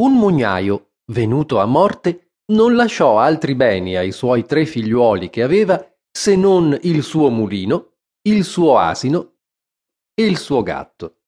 Un mugnaio, venuto a morte, non lasciò altri beni ai suoi tre figliuoli che aveva se non il suo mulino, il suo asino e il suo gatto.